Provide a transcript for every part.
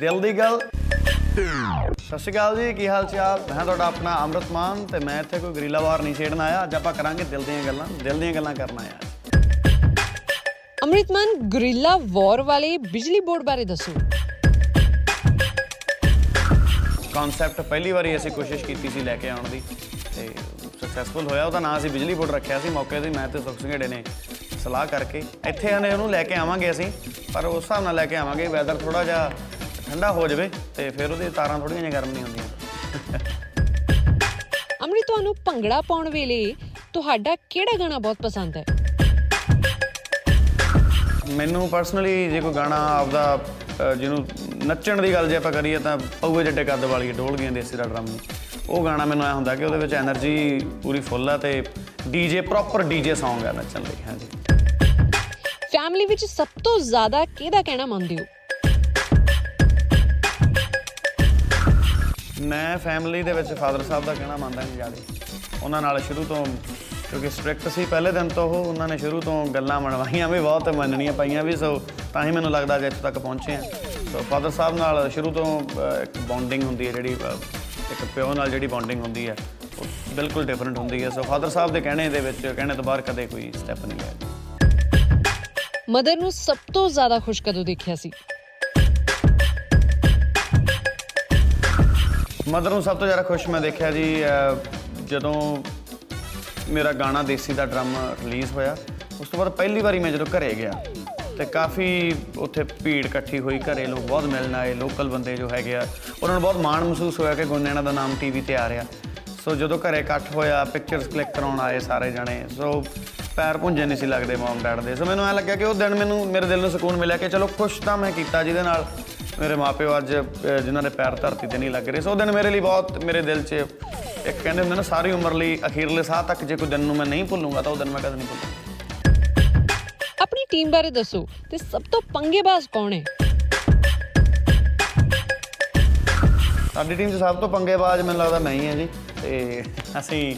ਦਿਲ ਦੀ ਗੱਲ। ਸਤਿ ਸ਼੍ਰੀ ਅਕਾਲ ਜੀ ਕੀ ਹਾਲ ਚਾਲ? ਮੈਂ ਤੁਹਾਡਾ ਆਪਣਾ ਅੰਮ੍ਰਿਤ ਮਾਨ ਤੇ ਮੈਂ ਇੱਥੇ ਕੋਈ ਗਰੀਲਾ ਵਾਰ ਨਹੀਂ ਛੇੜਨ ਆਇਆ। ਅੱਜ ਆਪਾਂ ਕਰਾਂਗੇ ਦਿਲ ਦੀਆਂ ਗੱਲਾਂ ਦਿਲ ਦੀਆਂ ਗੱਲਾਂ ਕਰਨ ਆਇਆ। ਅੰਮ੍ਰਿਤਮਨ ਗੁਰਿੱਲਾ ਵਾਰ ਵਾਲੇ ਬਿਜਲੀ ਬੋਰਡ ਬਾਰੇ ਦੱਸੋ। ਕਨਸੈਪਟ ਪਹਿਲੀ ਵਾਰੀ ਅਸੀਂ ਕੋਸ਼ਿਸ਼ ਕੀਤੀ ਸੀ ਲੈ ਕੇ ਆਉਣ ਦੀ ਤੇ ਸਕਸੈਸਫੁਲ ਹੋਇਆ। ਉਹਦਾ ਨਾਂ ਅਸੀਂ ਬਿਜਲੀ ਬੋਰਡ ਰੱਖਿਆ ਸੀ। ਮੌਕੇ ਤੇ ਮੈਂ ਤੇ ਸੁਖ ਸਿੰਘੜੇ ਨੇ ਸਲਾਹ ਕਰਕੇ ਇੱਥੇ ਆਨੇ ਉਹਨੂੰ ਲੈ ਕੇ ਆਵਾਂਗੇ ਅਸੀਂ। ਪਰ ਉਸ ਹਿਸਾਬ ਨਾਲ ਲੈ ਕੇ ਆਵਾਂਗੇ। ਵੈਦਰ ਥੋੜਾ ਜਿਹਾ ਠੰਡਾ ਹੋ ਜਾਵੇ ਤੇ ਫਿਰ ਉਹਦੇ ਤਾਰਾਂ ਥੋੜੀਆਂ ਜਿਹੀਆਂ ਗਰਮ ਨਹੀਂ ਹੁੰਦੀਆਂ। ਅਮਰੀ ਤੁਹਾਨੂੰ ਭੰਗੜਾ ਪਾਉਣ ਵੇਲੇ ਤੁਹਾਡਾ ਕਿਹੜਾ ਗਾਣਾ ਬਹੁਤ ਪਸੰਦ ਹੈ? ਮੈਨੂੰ ਪਰਸਨਲੀ ਜੇ ਕੋਈ ਗਾਣਾ ਆਪਦਾ ਜਿਹਨੂੰ ਨੱਚਣ ਦੀ ਗੱਲ ਜੇ ਆਪਾਂ ਕਰੀਏ ਤਾਂ ਪਉਏ ਜੱਟੇ ਕੱਦ ਵਾਲੀ ਢੋਲ ਗਏ ਦੇਸੀ ਦਾ ਡਰਮ ਉਹ ਗਾਣਾ ਮੈਨੂੰ ਐ ਹੁੰਦਾ ਕਿ ਉਹਦੇ ਵਿੱਚ એનર્ਜੀ ਪੂਰੀ ਫੁੱਲ ਆ ਤੇ ਡੀਜੇ ਪ੍ਰੋਪਰ ਡੀਜੇ Song ਆ ਨੱਚਣ ਲਈ ਹਾਂਜੀ। ਫੈਮਿਲੀ ਵਿੱਚ ਸਭ ਤੋਂ ਜ਼ਿਆਦਾ ਕਿਹਦਾ ਕਹਿਣਾ ਮੰਨਦੇ ਹੋ? ਮੈਂ ਫੈਮਿਲੀ ਦੇ ਵਿੱਚ ਫਾਦਰ ਸਾਹਿਬ ਦਾ ਕਹਿਣਾ ਮੰਨਦਾ ਨਹੀਂ ਜ਼ਿਆਦਾ ਉਹਨਾਂ ਨਾਲ ਸ਼ੁਰੂ ਤੋਂ ਕਿਉਂਕਿ ਸਟ੍ਰਿਕਟ ਸੀ ਪਹਿਲੇ ਦਿਨ ਤੋਂ ਉਹ ਉਹਨਾਂ ਨੇ ਸ਼ੁਰੂ ਤੋਂ ਗੱਲਾਂ ਮਨਵਾਈਆਂ ਵੀ ਬਹੁਤ ਮੰਨਣੀਆਂ ਪਈਆਂ ਵੀ ਸੋ ਤਾਂ ਹੀ ਮੈਨੂੰ ਲੱਗਦਾ ਕਿ ਇੱਥੇ ਤੱਕ ਪਹੁੰਚੇ ਆ ਸੋ ਫਾਦਰ ਸਾਹਿਬ ਨਾਲ ਸ਼ੁਰੂ ਤੋਂ ਅਹ, ਇੱਕ ਬੌਂਡਿੰਗ ਹੁੰਦੀ ਹੈ ਜਿਹੜੀ ਅਹ, ਇੱਕ ਪਿਓ ਨਾਲ ਜਿਹੜੀ ਬੌਂਡਿੰਗ ਹੁੰਦੀ ਹੈ ਉਹ ਬਿਲਕੁਲ ਡਿਫਰੈਂਟ ਹੁੰਦੀ ਹੈ। ਸੋ ਫਾਦਰ ਸਾਹਿਬ ਦੇ ਕਹਿਣੇ ਦੇ ਵਿੱਚ ਕਹਿਣੇ ਤੋਂ ਬਾਹਰ ਕਦੇ ਕੋਈ ਸਟੈਪ ਨਹੀਂ ਲਿਆ ਮਦਰ ਨੂੰ ਸਭ ਤੋਂ ਜ਼ਿਆਦਾ ਖੁਸ਼ ਕਦੋਂ ਦੇਖਿਆ ਸੀ? ਮਦਰ ਨੂੰ ਸਭ ਤੋਂ ਜ਼ਿਆਦਾ ਖੁਸ਼ ਮੈਂ ਦੇਖਿਆ ਜੀ ਅਹ, ਜਦੋਂ ਮੇਰਾ ਗਾਣਾ ਦੇਸੀ ਦਾ ਡਰਮ ਰਿਲੀਜ਼ ਹੋਇਆ ਉਸ ਤੋਂ ਬਾਅਦ ਪਹਿਲੀ ਵਾਰੀ ਮੈਂ ਜਦੋਂ ਘਰੇ ਗਿਆ ਤੇ ਕਾਫੀ ਉੱਥੇ ਭੀੜ ਇਕੱਠੀ ਹੋਈ ਘਰੇ ਲੋਕ ਬਹੁਤ ਮਿਲਣ ਆਏ ਲੋਕਲ ਬੰਦੇ ਜੋ ਹੈਗੇ ਆ ਉਹਨਾਂ ਨੂੰ ਬਹੁਤ ਮਾਣ ਮਹਿਸੂਸ ਹੋਇਆ ਕਿ ਗੁੰਨੇਣਾ ਦਾ ਨਾਮ ਟੀਵੀ ਤੇ ਆ ਰਿਹਾ। ਸੋ ਜਦੋਂ ਘਰੇ ਇਕੱਠ ਹੋਇਆ ਪਿਕਚਰਸ ਕਲਿੱਕ ਕਰਾਉਣ ਆਏ ਸਾਰੇ ਜਣੇ ਸੋ ਪੈਰ ਪੁੰਝੇ ਨਹੀਂ ਸੀ ਲੱਗਦੇ ਮਮ ਡੈਡ ਦੇ। ਸੋ ਮੈਨੂੰ ਐ ਲੱਗਿਆ ਕਿ ਉਹ ਦਿਨ ਮੈਨੂੰ ਮੇਰੇ ਦਿਲ ਨੂੰ ਸਕੂਨ ਮਿਲਿਆ ਕਿ ਚਲੋ ਖੁਸ਼ ਤਾਂ ਮੈਂ ਕੀਤਾ ਜਿਹਦੇ ਨਾਲ ਮੇਰੇ ਮਾਪਿਓ ਅੱਜ ਜਿਨ੍ਹਾਂ ਦੇ ਪੈਰ ਧਰਤੀ ਤੇ ਨਹੀਂ ਲੱਗ ਰਹੇ। ਸੋ ਦਿਨ ਮੇਰੇ ਲਈ ਬਹੁਤ ਮੇਰੇ ਦਿਲ 'ਚ ਇੱਕ ਕਹਿੰਦੇ ਹੁੰਦੇ ਨਾ ਸਾਰੀ ਉਮਰ ਲਈ ਅਖੀਰਲੇ ਸਾਹ ਤੱਕ ਜੇ ਕੋਈ ਦਿਨ ਨੂੰ ਮੈਂ ਨਹੀਂ ਭੁੱਲੂੰਗਾ ਤਾਂ ਉਹ ਦਿਨ ਮੈਂ ਕਦੇ ਨਹੀਂ ਭੁੱਲੂੰਗਾ। ਆਪਣੀ ਟੀਮ ਬਾਰੇ ਦੱਸੋ ਤੇ ਸਭ ਤੋਂ ਪੰਗੇਬਾਜ਼ ਕੌਣ ਹੈ? ਸਾਡੀ ਟੀਮ 'ਚ ਸਭ ਤੋਂ ਪੰਗੇਬਾਜ਼ ਮੈਨੂੰ ਲੱਗਦਾ ਮੈਂ ਹੀ ਹਾਂ ਜੀ। ਤੇ ਅਸੀਂ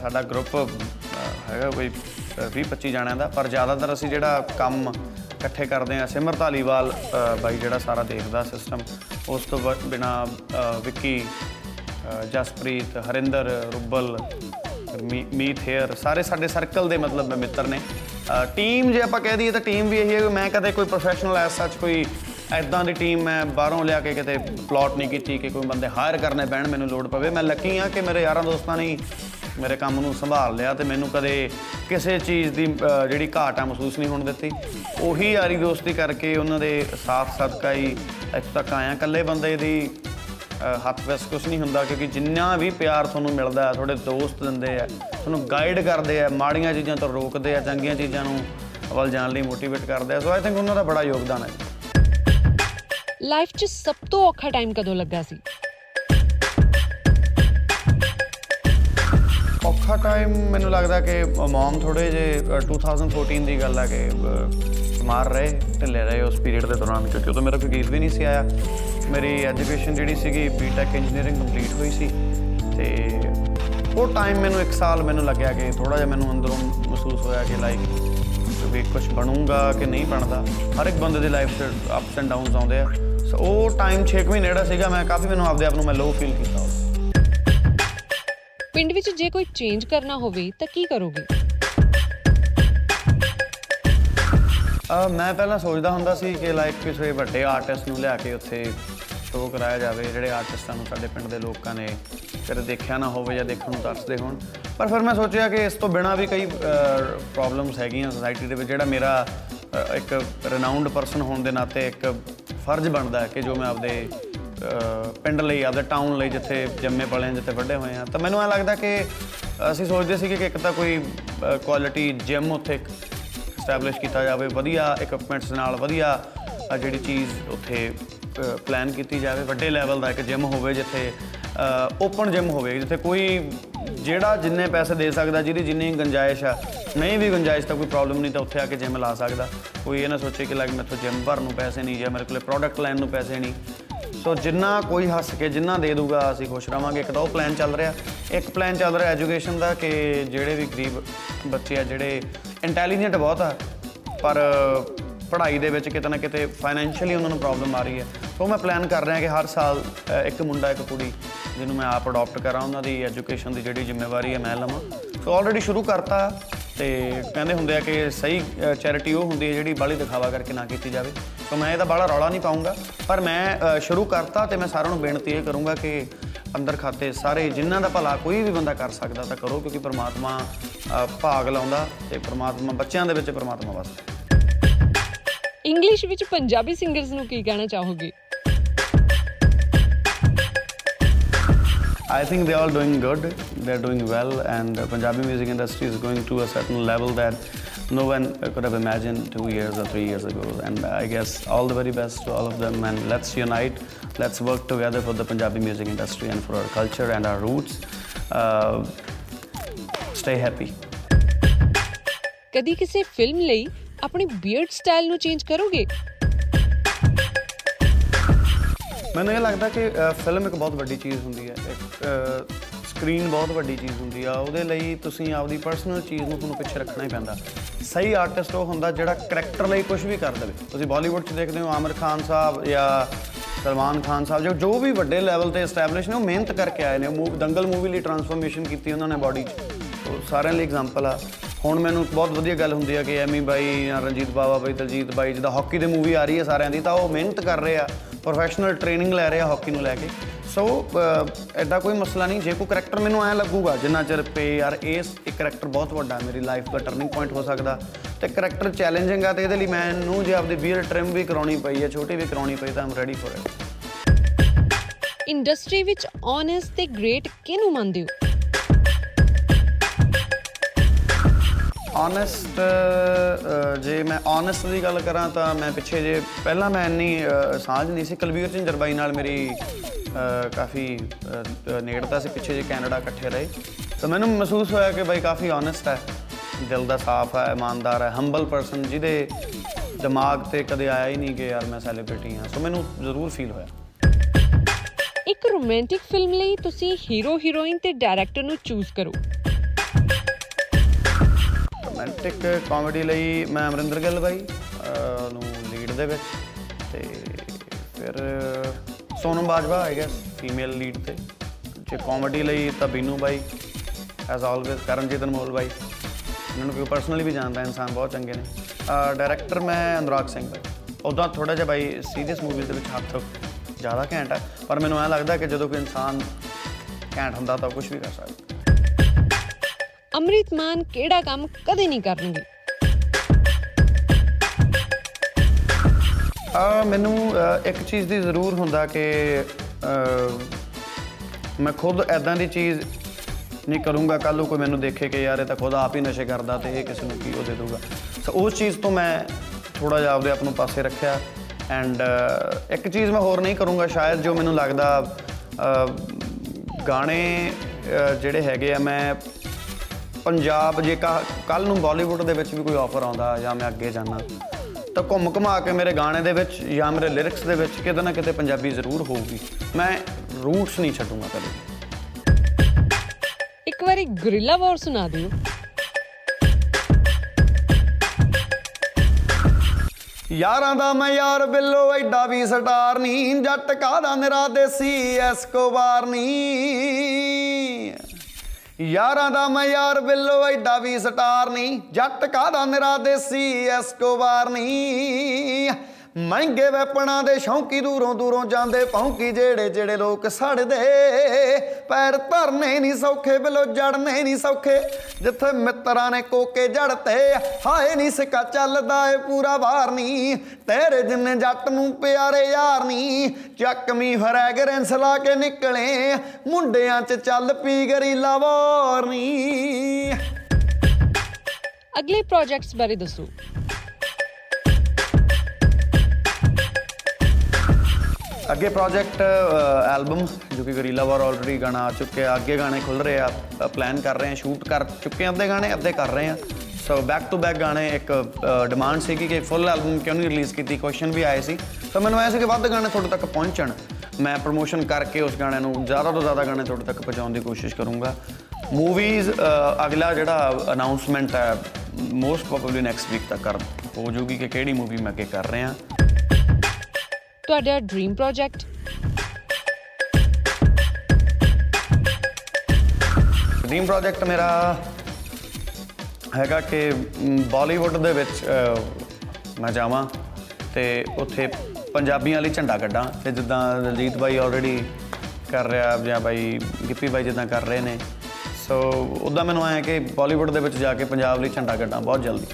ਸਾਡਾ ਗਰੁੱਪ ਹੈਗਾ ਕੋਈ 20 25 ਜਣਿਆਂ ਦਾ ਪਰ ਜ਼ਿਆਦਾਤਰ ਅਸੀਂ ਜਿਹੜਾ ਕੰਮ ਇਕੱਠੇ ਕਰਦੇ ਹਾਂ। ਸਿਮਰ ਧਾਲੀਵਾਲ ਅਹ, ਬਾਈ ਜਿਹੜਾ ਸਾਰਾ ਦੇਖਦਾ ਸਿਸਟਮ ਉਸ ਤੋਂ ਬ- ਬਿਨਾਂ ਅਹ, ਵਿੱਕੀ ਅਹ, ਜਸਪ੍ਰੀਤ ਹਰਿੰਦਰ ਰੁੱਬਲ ਮੀ- ਮੀਤ ਹੇਅਰ ਸਾਰੇ ਸਾਡੇ ਸਰਕਲ ਦੇ ਮਤਲਬ ਮਿੱਤਰ ਨੇ। ਟੀਮ ਜੇ ਆਪਾਂ ਕਹਿ ਦਈਏ ਤਾਂ ਟੀਮ ਵੀ ਇਹੀ ਹੈ ਕਿ ਮੈਂ ਕਦੇ ਕੋਈ ਪ੍ਰੋਫੈਸ਼ਨਲ ਐਸ ਸੱਚ ਕੋਈ ਐਦਾਂ ਦੀ ਟੀਮ ਮੈਂ ਬਾਹਰੋਂ ਲਿਆ ਕੇ ਕਿਤੇ ਪਲਾਟ ਨਹੀਂ ਕੀਤੀ ਕਿ ਕੋਈ ਬੰਦੇ ਹਾਇਰ ਕਰਨੇ ਪੈਣ ਮੈਨੂੰ ਲੋੜ ਪਵੇ। ਮੈਂ ਲੱਕੀ ਆ ਕਿ ਮੇਰੇ ਯਾਰਾਂ ਦੋਸਤਾਂ ਨੇ ਹੀ ਮੇਰੇ ਕੰਮ ਨੂੰ ਸੰਭਾਲ ਲਿਆ ਤੇ ਮੈਨੂੰ ਕਦੇ ਕਿਸੇ ਚੀਜ਼ ਦੀ ਅਹ, ਜਿਹੜੀ ਘਾਟ ਆ ਮਹਿਸੂਸ ਨਹੀਂ ਹੋਣ ਦਿੱਤੀ। ਉਹੀ ਯਾਰੀ ਦੋਸਤੀ ਕਰਕੇ ਉਹਨਾਂ ਦੇ ਸਾਥ ਸਦਕਾ ਹੀ ਇੱਥੇ ਤੱਕ ਆਇਆ। ਇਕੱਲੇ ਬੰਦੇ ਦੀ ਅਹ ਹੱਥ ਵਿੱਚ ਕੁਝ ਨਹੀਂ ਹੁੰਦਾ ਕਿਉਂਕਿ ਜਿੰਨਾ ਵੀ ਪਿਆਰ ਤੁਹਾਨੂੰ ਮਿਲਦਾ ਹੈ ਤੁਹਾਡੇ ਦੋਸਤ ਦਿੰਦੇ ਆ ਤੁਹਾਨੂੰ ਗਾਈਡ ਕਰਦੇ ਆ ਮਾੜੀਆਂ ਚੀਜ਼ਾਂ ਤੋਂ ਰੋਕਦੇ ਆ ਚੰਗੀਆਂ ਚੀਜ਼ਾਂ ਨੂੰ ਵੱਲ ਜਾਣ ਲਈ ਮੋਟੀਵੇਟ ਕਰਦੇ ਆ। ਸੋ ਆਈ ਥਿੰਕ ਉਹਨਾਂ ਦਾ ਬੜਾ ਯੋਗਦਾਨ ਹੈ। ਲਾਈਫ 'ਚ ਸਭ ਤੋਂ ਔਖਾ ਟਾਈਮ ਕਦੋਂ ਲੱਗਾ ਸੀ? ਔਖਾ ਟਾਈਮ ਮੈਨੂੰ ਲੱਗਦਾ ਕਿ ਮਮ ਥੋੜੇ ਜੇ ਅ, 2014 ਦੀ ਗੱਲ ਆ ਕਿ ਅ, ਮਾਰ ਰਹੇ ਢਿੱਲੇ ਰਹੇ ਉਸ ਪੀਰੀਅਡ ਦੇ ਦੌਰਾਨ ਕਿਉਂਕਿ ਉਦੋਂ ਮੇਰਾ ਕੋਈ ਗੀਤ ਵੀ ਨਹੀਂ ਸੀ ਆਇਆ। ਮੇਰੀ ਐਜੂਕੇਸ਼ਨ ਜਿਹੜੀ ਸੀਗੀ ਬੀਟੈਕ ਇੰਜੀਨੀਅਰਿੰਗ ਕੰਪਲੀਟ ਹੋਈ ਸੀ ਤੇ ਉਹ ਟਾਈਮ ਮੈਨੂੰ ਇੱਕ ਸਾਲ ਮੈਨੂੰ ਲੱਗਿਆ ਕਿ ਥੋੜਾ ਜਿਹਾ ਮੈਨੂੰ ਅੰਦਰੋਂ ਮਹਿਸੂਸ ਹੋਇਆ ਕਿ ਲਾਈਕ ਵੀ ਕੁਝ ਬਣੂਗਾ ਕਿ ਨਹੀਂ ਬਣਦਾ। ਹਰ ਇੱਕ ਬੰਦੇ ਦੀ ਲਾਈਫ 'ਚ ਅਪਸ ਐਂਡ ਡਾਊਨਸ ਆਉਂਦੇ ਆ। ਸੋ ਉਹ ਟਾਈਮ 6 ਮਹੀਨੇ ਜਿਹੜਾ ਸੀਗਾ ਮੈਂ ਕਾਫੀ ਮੈਨੂੰ ਆਪਦੇ ਆਪ ਨੂੰ ਮੈਂ ਲੋ ਫੀਲ ਕੀਤਾ ਉਦੋਂ। ਪਿੰਡ ਵਿੱਚ ਜੇ ਕੋਈ ਚੇਂਜ ਕਰਨਾ ਹੋਵੇ ਤਾਂ ਕੀ ਕਰੋਗੇ? ਅਹ ਮੈਂ ਪਹਿਲਾਂ ਸੋਚਦਾ ਹੁੰਦਾ ਸੀ ਕਿ ਲਾਈਕ ਕਿਸੇ ਵੱਡੇ ਆਰਟਿਸਟ ਨੂੰ ਲਿਆ ਕੇ ਉੱਥੇ ਸ਼ੋਅ ਕਰਾਇਆ ਜਾਵੇ ਜਿਹੜੇ ਆਰਟਿਸਟਾਂ ਨੂੰ ਸਾਡੇ ਪਿੰਡ ਦੇ ਲੋਕਾਂ ਨੇ ਕਦੇ ਦੇਖਿਆ ਨਾ ਹੋਵੇ ਜਾਂ ਦੇਖਣ ਨੂੰ ਤਰਸਦੇ ਹੋਣ। ਪਰ ਫਿਰ ਮੈਂ ਸੋਚਿਆ ਕਿ ਇਸ ਤੋਂ ਬਿਨਾ ਵੀ ਕਈ ਪ੍ਰੋਬਲਮਸ ਹੈਗੀਆਂ ਸੋਸਾਇਟੀ ਦੇ ਵਿੱਚ ਜਿਹੜਾ ਮੇਰਾ ਅਹ, ਇੱਕ ਰਿਨਾਊਂਡ ਪਰਸਨ ਹੋਣ ਦੇ ਨਾਤੇ ਇੱਕ ਫਰਜ਼ ਬਣਦਾ ਹੈ ਕਿ ਜੋ ਮੈਂ ਆਪਦੇ ਅਹ, ਪਿੰਡ ਲਈ ਆਪਦੇ ਟਾਊਨ ਲਈ ਜਿੱਥੇ ਜੰਮੇ ਪਲੇ ਹਾਂ ਜਿੱਥੇ ਵੱਡੇ ਹੋਏ ਹਾਂ। ਤਾਂ ਮੈਨੂੰ ਐ ਲੱਗਦਾ ਕਿ ਅਸੀਂ ਸੋਚਦੇ ਸੀ ਕਿ ਇੱਕ ਤਾਂ ਕੋਈ ਕੁਆਲਿਟੀ ਜਿਮ ਉੱਥੇ ਇੱਕ ਸਟੈਬਲਿਸ਼ ਕੀਤਾ ਜਾਵੇ ਵਧੀਆ ਇਕਵਿਪਮੈਂਟਸ ਨਾਲ ਵਧੀਆ ਅ, ਜਿਹੜੀ ਚੀਜ਼ ਉੱਥੇ ਪਲਾਨ ਕੀਤੀ ਜਾਵੇ। ਵੱਡੇ ਲੈਵਲ ਦਾ ਇੱਕ ਜਿਮ ਹੋਵੇ ਜਿੱਥੇ ਓਪਨ ਜਿਮ ਹੋਵੇ ਜਿੱਥੇ ਕੋਈ ਜਿਹੜਾ ਜਿੰਨੇ ਪੈਸੇ ਦੇ ਸਕਦਾ ਜਿਹਦੀ ਜਿੰਨੀ ਗੁੰਜਾਇਸ਼ ਆ ਨਹੀਂ ਵੀ ਗੁੰਜਾਇਸ਼ ਤਾਂ ਕੋਈ ਪ੍ਰੋਬਲਮ ਨਹੀਂ ਤਾਂ ਉੱਥੇ ਆ ਕੇ ਜਿਮ ਲਾ ਸਕਦਾ। ਕੋਈ ਇਹ ਨਾ ਸੋਚੇ ਕਿ ਲੱਗ ਮੈਥੋਂ ਜਿਮ ਭਰਨ ਨੂੰ ਪੈਸੇ ਨਹੀਂ ਜਾਂ ਮੇਰੇ ਕੋਲੇ ਪ੍ਰੋਡਕਟ ਲੈਣ ਨੂੰ ਪੈਸੇ ਨਹੀਂ। ਸੋ ਜਿੰਨਾ ਕੋਈ ਹੱਸ ਕੇ ਜਿੰਨਾ ਦੇ ਦੂਗਾ ਅਸੀਂ ਖੁਸ਼ ਰਵਾਂਗੇ। ਇੱਕ ਤਾਂ ਉਹ ਪਲਾਨ ਚੱਲ ਰਿਹਾ। ਇੱਕ ਪਲਾਨ ਚੱਲ ਰਿਹਾ ਐਜੂਕੇਸ਼ਨ ਦਾ ਕਿ ਜਿਹੜੇ ਵੀ ਗਰੀਬ ਬੱਚੇ ਆ ਜਿਹੜੇ ਇੰਟੈਲੀਜੈਂਟ ਬਹੁਤ ਆ ਪਰ ਪੜ੍ਹਾਈ ਦੇ ਵਿੱਚ ਕਿਤੇ ਨਾ ਕਿਤੇ ਫਾਈਨੈਂਸ਼ੀਅਲੀ ਉਹਨਾਂ ਨੂੰ ਪ੍ਰੋਬਲਮ ਆ ਰਹੀ ਹੈ। ਸੋ ਮੈਂ ਪਲਾਨ ਕਰ ਰਿਹਾ ਕਿ ਹਰ ਸਾਲ ਅ, ਇੱਕ ਮੁੰਡਾ ਇੱਕ ਕੁੜੀ ਜਿਹਨੂੰ ਮੈਂ ਆਪ ਅਡਾਪਟ ਕਰਾਂ ਉਹਨਾਂ ਦੀ ਐਜੂਕੇਸ਼ਨ ਦੀ ਜਿਹੜੀ ਜ਼ਿੰਮੇਵਾਰੀ ਹੈ ਮੈਂ ਲਵਾਂ। ਸੋ ਆਲਰੇਡੀ ਸ਼ੁਰੂ ਕਰਤਾ। ਤੇ ਕਹਿੰਦੇ ਹੁੰਦੇ ਆ ਕਿ ਸਹੀ ਚੈਰਿਟੀ ਉਹ ਹੁੰਦੀ ਹੈ ਜਿਹੜੀ ਬਾਹਲੀ ਦਿਖਾਵਾ ਕਰਕੇ ਨਾ ਕੀਤੀ ਜਾਵੇ। ਸੋ ਮੈਂ ਇਹਦਾ ਬਾਹਲਾ ਰੌਲਾ ਨਹੀਂ ਪਾਉਂਗਾ ਪਰ ਮੈਂ ਅ, ਸ਼ੁਰੂ ਕਰਤਾ ਤੇ ਮੈਂ ਸਾਰਿਆਂ ਨੂੰ ਬੇਨਤੀ ਇਹ ਕਰੂੰਗਾ ਕਿ ਅੰਦਰ ਖਾਤੇ ਸਾਰੇ ਜਿਨ੍ਹਾਂ ਦਾ ਭਲਾ ਕੋਈ ਵੀ ਬੰਦਾ ਕਰ ਸਕਦਾ ਤਾਂ ਕਰੋ ਕਿਉਂਕਿ ਪ੍ਰਮਾਤਮਾ ਅ, ਭਾਗ ਲਾਉਂਦਾ ਤੇ ਪ੍ਰਮਾਤਮਾ ਬੱਚਿਆਂ ਦੇ ਵਿੱਚ ਪ੍ਰਮਾਤਮਾ ਵਸਦਾ। ਇੰਗਲਿਸ਼ ਵਿੱਚ ਪੰਜਾਬੀ ਸਿੰਗਰਸ ਨੂੰ ਕੀ ਕਹਿਣਾ ਚਾਹੋਗੇ? I think they're all doing good. They're doing well, and the Punjabi music industry is going to a certain level that no one could have imagined two years or three years ago. And I guess all the very best to all of them. And let's unite. Let's work together for the Punjabi music industry and for our culture and our roots. Uh, stay happy. ਕਦੀ ਕਿਸੇ film ਲਈ ਆਪਣੀ beard style ਨੂੰ change ਕਰੋਗੇ ਮੈਨੂੰ ਇਹ ਲੱਗਦਾ ਕਿ ਫਿਲਮ ਇੱਕ ਬਹੁਤ ਵੱਡੀ ਚੀਜ਼ ਹੁੰਦੀ ਹੈ। ਇੱਕ ਸਕਰੀਨ ਬਹੁਤ ਵੱਡੀ ਚੀਜ਼ ਹੁੰਦੀ ਆ। ਉਹਦੇ ਲਈ ਤੁਸੀਂ ਆਪਦੀ ਪਰਸਨਲ ਚੀਜ਼ ਨੂੰ ਤੁਹਾਨੂੰ ਪਿੱਛੇ ਰੱਖਣਾ ਹੀ ਪੈਂਦਾ। ਸਹੀ ਆਰਟਿਸਟ ਉਹ ਹੁੰਦਾ ਜਿਹੜਾ ਕਰੈਕਟਰ ਲਈ ਕੁਝ ਵੀ ਕਰ ਦੇਵੇ। ਤੁਸੀਂ ਬਾਲੀਵੁੱਡ 'ਚ ਦੇਖਦੇ ਹੋ ਆਮਿਰ ਖਾਨ ਸਾਹਿਬ ਜਾਂ ਸਲਮਾਨ ਖਾਨ ਸਾਹਿਬ, ਜੋ ਜੋ ਵੀ ਵੱਡੇ ਲੈਵਲ ਤੇ ਐਸਟੈਬਲਿਸ਼ ਨੇ, ਉਹ ਮਿਹਨਤ ਕਰਕੇ ਆਏ ਨੇ। ਮੂਵ ਦੰਗਲ ਮੂਵੀ ਲਈ ਟਰਾਂਸਫਰਮੇਸ਼ਨ ਕੀਤੀ ਉਹਨਾਂ ਨੇ ਬਾਡੀ 'ਚ। ਉਹ ਸਾਰਿਆਂ ਲਈ ਐਗਜ਼ਾਮਪਲ ਆ। ਹੁਣ ਮੈਨੂੰ ਬਹੁਤ ਵਧੀਆ ਗੱਲ ਹੁੰਦੀ ਆ ਕਿ ਐਮੀ ਬਾਈ ਜਾਂ ਰਣਜੀਤ ਬਾਵਾ ਬਾਈ, ਦਲਜੀਤ ਬਾਈ ਜਿਹਦਾ ਹਾਕੀ ਦੀ ਮੂਵੀ ਆ ਰਹੀ ਹੈ ਸਾਰਿਆਂ ਦੀ, ਤਾਂ ਉਹ ਮਿਹਨਤ ਕਰ ਰਹੇ ਆ। ਪ੍ਰੋਫੈਸ਼ਨਲ ਟ੍ਰੇਨਿੰਗ ਲੈ ਰਹੇ ਆ ਹਾਕੀ ਨੂੰ ਲੈ ਕੇ। ਸੋ ਐਡਾ ਕੋਈ ਮਸਲਾ ਨਹੀਂ, ਜੇ ਕੋਈ ਕਰੈਕਟਰ ਮੈਨੂੰ ਐ ਲੱਗੂਗਾ, ਜਿੰਨਾ ਚਿਰ ਪੇ ਯਾਰ ਇਸ ਇੱਕ ਕਰੈਕਟਰ ਬਹੁਤ ਵੱਡਾ ਮੇਰੀ ਲਾਈਫ ਦਾ ਟਰਨਿੰਗ ਪੁਆਇੰਟ ਹੋ ਸਕਦਾ। ਤੇ ਕਰੈਕਟਰ ਚੈਲੰਜਿੰਗ ਆ, ਤੇ ਇਹਦੇ ਲਈ ਮੈਨੂੰ ਜੇ ਆਪਦੀ ਬੀਅਰ ਟ੍ਰਿਮ ਵੀ ਕਰਾਉਣੀ ਪਈ ਹੈ, ਛੋਟੀ ਵੀ ਕਰਾਉਣੀ ਪਈ, ਤਾਂ I'm ready for it industry ਵਿੱਚ ਓਨੈਸਟ ਤੇ ਗ੍ਰੇਟ ਕਿਹਨੂੰ ਮੰਨਦੇ ਹੋ? ਓਨੈਸਟ ਜੇ ਮੈਂ ਓਨੈਸਟ ਦੀ ਗੱਲ ਕਰਾਂ ਤਾਂ ਮੈਂ ਪਿੱਛੇ ਜੇ ਪਹਿਲਾਂ ਮੈਂ ਇੰਨੀ ਅ, ਸਾਂਝ ਨਹੀਂ ਸੀ। ਕੁਲਵੀਰ ਝਿੰਜਰ ਬਾਈ ਨਾਲ ਮੇਰੀ ਅ, ਕਾਫੀ ਅ, ਅ, ਨੇੜਤਾ ਸੀ ਪਿੱਛੇ ਜੇ ਕੈਨੇਡਾ ਇਕੱਠੇ ਰਹੇ। ਤਾਂ ਮੈਨੂੰ ਮਹਿਸੂਸ ਹੋਇਆ ਕਿ ਬਾਈ ਕਾਫੀ ਓਨੈਸਟ ਹੈ। ਦਿਲ ਦਾ ਸਾਫ਼ ਹੈ ਇਮਾਨਦਾਰ ਹੈ ਹੰਬਲ ਪਰਸਨ ਜਿਹਦੇ ਦਿਮਾਗ ਤੇ ਕਦੇ ਆਇਆ ਹੀ ਨਹੀਂ ਕਿ ਯਾਰ ਮੈਂ ਸੈਲੀਬ੍ਰਿਟੀ ਹਾਂ। ਸੋ ਮੈਨੂੰ ਜ਼ਰੂਰ ਫੀਲ ਹੋਇਆ। ਇੱਕ ਰੋਮਾਂਟਿਕ ਫਿਲਮ ਲਈ ਤੁਸੀਂ ਹੀਰੋ ਹੀਰੋਇਨ ਤੇ ਡਾਇਰੈਕਟਰ ਨੂੰ ਚੂਜ਼ ਕਰੋ। ਰੋਮਾਂਟਿਕ ਕਾਮੇਡੀ ਲਈ ਮੈਂ ਅਮਰਿੰਦਰ ਗਿੱਲ ਬਾਈ ਅਹ, ਨੂੰ ਲੀਡ ਦੇ ਵਿੱਚ ਤੇ ਫਿਰ Sonam Bajwa I guess female lead ਤੇ। ਜੇ ਕਾਮੇਡੀ ਲਈ ਤਾਂ ਬੀਨੂ ਬਾਈ ਐਜ਼ ਆਲਵੇਜ਼ ਕਰਨਜੀਤ ਅਨਮੋਲ ਬਾਈ। ਇਹਨਾਂ ਨੂੰ ਕੋਈ ਪਰਸਨਲੀ ਵੀ ਜਾਣਦਾ ਇਨਸਾਨ ਬਹੁਤ ਚੰਗੇ ਨੇ। ਡਾਇਰੈਕਟਰ ਮੈਂ ਅਨੁਰਾਗ ਸਿੰਘ ਬਾਈ। ਉਦਾਂ ਥੋੜਾ ਜਿਹਾ ਬਾਈ ਸੀਰੀਅਸ ਮੂਵੀਜ਼ ਦੇ ਵਿੱਚ ਹੱਥ ਜ਼ਿਆਦਾ ਘੈਂਟ ਹੈ ਪਰ ਮੈਨੂੰ ਐਂ ਲੱਗਦਾ ਕਿ ਜਦੋਂ ਕੋਈ ਇਨਸਾਨ ਘੈਂਟ ਹੁੰਦਾ ਤਾਂ ਕੁਝ ਵੀ ਕਰ ਸਕਦਾ। ਅੰਮ੍ਰਿਤ ਮਾਨ ਕਿਹੜਾ ਕੰਮ ਕਦੇ ਨਹੀਂ ਕਰਨਗੇ? ਆ ਮੈਨੂੰ ਅ, ਇੱਕ ਚੀਜ਼ ਦੀ ਜ਼ਰੂਰ ਹੁੰਦਾ ਕਿ ਅ, ਮੈਂ ਖੁਦ ਐਦਾਂ ਦੀ ਚੀਜ਼ ਨਹੀਂ ਕਰੂੰਗਾ ਕੱਲ ਨੂੰ ਕੋਈ ਮੈਨੂੰ ਦੇਖੇ ਕਿ ਯਾਰ ਇਹ ਤਾਂ ਖੁਦ ਆਪ ਹੀ ਨਸ਼ੇ ਕਰਦਾ ਤੇ ਇਹ ਕਿਸੇ ਨੂੰ ਕੀ ਉਹ ਦੇ ਦੂਗਾ ਸੋ ਉਸ ਚੀਜ਼ ਤੋਂ ਮੈਂ ਥੋੜਾ ਜਿਹਾ ਆਪਦੇ ਆਪ ਨੂੰ ਪਾਸੇ ਰੱਖਿਆ ਐਂਡ ਇੱਕ ਚੀਜ਼ ਮੈਂ ਹੋਰ ਨਹੀਂ ਕਰੂੰਗਾ ਸ਼ਾਇਦ ਜੋ ਮੈਨੂੰ ਲੱਗਦਾ ਅ, ਗਾਣੇ ਅ, ਜਿਹੜੇ ਹੈਗੇ ਆ ਮੈਂ ਪੰਜਾਬ ਜੇ ਕੱਲ ਨੂੰ ਬਾਲੀਵੁੱਡ ਦੇ ਵਿੱਚ ਵੀ ਕੋਈ ਆਫਰ ਆਉਂਦਾ ਜਾਂ ਮੈਂ ਅੱਗੇ ਜਾਣਾ ਤਾਂ ਘੁੰਮ ਘੁਮਾ ਕੇ ਮੇਰੇ ਗਾਣੇ ਦੇ ਵਿੱਚ ਜਾਂ ਮੇਰੇ ਲਿਰਿਕਸ ਦੇ ਵਿੱਚ ਕਿਤੇ ਨਾ ਕਿਤੇ ਪੰਜਾਬੀ ਜ਼ਰੂਰ ਹੋਊਗੀ। ਮੈਂ ਰੂਟਸ ਨਹੀਂ ਛੱਡੂੰਗਾ ਕਦੇ। ਇੱਕ ਵਾਰੀ ਗੁਰਿੱਲਾ ਵਾਰ ਸੁਣਾ ਦਿਓ। ਯਾਰਾਂ ਦਾ ਮੈਂ ਯਾਰ ਬਿੱਲੋ ਐਡਾ ਵੀ ਸਟਾਰ ਨਹੀਂ ਜੱਟ ਕਾਦਾ ਨਿਰਾ ਦੇਸੀ ਐਸਕੋਬਾਰ ਨਹੀਂ। ਯਾਰਾਂ ਦਾ ਮੈਂ ਯਾਰ ਬਿੱਲੋ, ਐਡਾ ਵੀ ਸਟਾਰ ਨਹੀਂ। ਜੱਟ ਕਾਦਾ ਨਿਰਾ ਦੇਸੀ ਐਸਕੋਬਾਰ ਨਹੀਂ ਮਹਿੰਗੇ ਵੈਪਣਾ ਦੇ ਸ਼ੌਂਕੀ ਦੂਰੋਂ ਦੂਰੋਂ ਜਾਂਦੇ ਭੌਂਕੀ ਜਿਹੜੇ ਜਿਹੜੇ ਲੋਕ ਸੜਦੇ। ਪੈਰ ਧਰਨੇ ਨਹੀਂ ਸੌਖੇ, ਬਿਲੋ ਜੜਨੇ ਨਹੀਂ ਸੌਖੇ। ਜਿੱਥੇ ਮਿੱਤਰਾਂ ਨੇ ਕੋਕੇ ਜੜਤੇ, ਹਾਏ ਨਹੀਂ ਸਿੱਕਾ ਚੱਲਦਾ ਏ ਪੂਰਾ ਬਾਹਰ ਨਹੀਂ ਤੇਰੇ ਜਿੰਨੇ ਜੱਟ ਨੂੰ ਪਿਆਰੇ ਯਾਰ ਨਹੀਂ ਚੱਕਮੀ ਫਰੈਗਰੈਂਸ ਲਾ ਕੇ ਨਿਕਲੇ, ਮੁੰਡਿਆਂ 'ਚ ਚੱਲ ਪੀ ਗਰੀਲਾ ਵਾਰ ਨਹੀਂ ਅਗਲੇ ਪ੍ਰੋਜੈਕਟਸ ਬਾਰੇ ਦੱਸੋ। ਅੱਗੇ ਪ੍ਰੋਜੈਕਟ ਐਲਬਮ ਜੋ ਕਿ ਗਰੀਲਾ ਵਾਰ ਆਲਰੇਡੀ ਗਾਣਾ ਆ ਚੁੱਕਿਆ। ਅੱਗੇ ਗਾਣੇ ਖੁੱਲ ਰਹੇ ਆ ਪਲਾਨ ਕਰ ਰਹੇ ਆ ਸ਼ੂਟ ਕਰ ਚੁੱਕੇ ਆ ਅੱਧੇ ਗਾਣੇ, ਅੱਧੇ ਕਰ ਰਹੇ ਆ। ਸੋ ਬੈਕ ਟੂ ਬੈਕ ਗਾਣੇ ਇੱਕ ਡਿਮਾਂਡ ਸੀ ਕਿ ਫੁੱਲ ਐਲਬਮ ਕਿਉਂ ਨਹੀਂ ਰਿਲੀਜ਼ ਕੀਤੀ ਕੁਐਸਚਨ ਵੀ ਆਏ ਸੀ। ਤਾਂ ਮੈਨੂੰ ਐ ਸੀ ਕਿ ਵੱਧ ਗਾਣੇ ਤੁਹਾਡੇ ਤੱਕ ਪਹੁੰਚਣ। ਮੈਂ ਪ੍ਰੋਮੋਸ਼ਨ ਕਰਕੇ ਉਸ ਗਾਣੇ ਨੂੰ ਜ਼ਿਆਦਾ ਤੋਂ ਜ਼ਿਆਦਾ ਗਾਣੇ ਤੁਹਾਡੇ ਤੱਕ ਪਹੁੰਚਾਉਣ ਦੀ ਕੋਸ਼ਿਸ਼ ਕਰੂੰਗਾ। ਮੂਵੀਜ਼ ਅਗਲਾ ਜਿਹੜਾ ਅਨਾਉਂਸਮੈਂਟ ਹੈ ਮੋਸਟ ਪ੍ਰੋਬਬਲੀ ਨੈਕਸਟ ਵੀਕ ਤੱਕ ਕਰ ਹੋ ਜੂਗੀ ਕਿ ਕਿਹੜੀ ਮੂਵੀ ਮੈਂ ਅੱਗੇ ਕਰ ਰਿਹਾ। ਤੁਹਾਡਾ ਡ੍ਰੀਮ ਪ੍ਰੋਜੈਕਟ ਡ੍ਰੀਮ ਪ੍ਰੋਜੈਕਟ ਮੇਰਾ ਹੈਗਾ ਕਿ ਬਾਲੀਵੁੱਡ ਦੇ ਵਿੱਚ ਅਹ, ਮੈਂ ਜਾਵਾਂ ਤੇ ਉੱਥੇ ਪੰਜਾਬੀਆਂ ਲਈ ਝੰਡਾ ਕੱਢਾਂ ਤੇ ਜਿੱਦਾਂ ਰਣਜੀਤ ਬਾਈ ਆਲਰੇਡੀ ਕਰ ਰਿਹਾ ਜਾਂ ਬਾਈ ਗਿੱਪੀ ਬਾਈ ਜਿੱਦਾਂ ਕਰ ਰਹੇ ਨੇ। ਸੋ ਉਦਾਂ ਮੈਨੂੰ ਐਂ ਕਿ ਬਾਲੀਵੁੱਡ ਦੇ ਵਿੱਚ ਜਾ ਕੇ ਪੰਜਾਬ ਲਈ ਝੰਡਾ ਕੱਢਾਂ ਬਹੁਤ ਜਲਦੀ।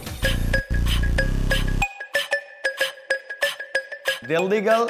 ਦਿਲ ਦੀ ਗੱਲ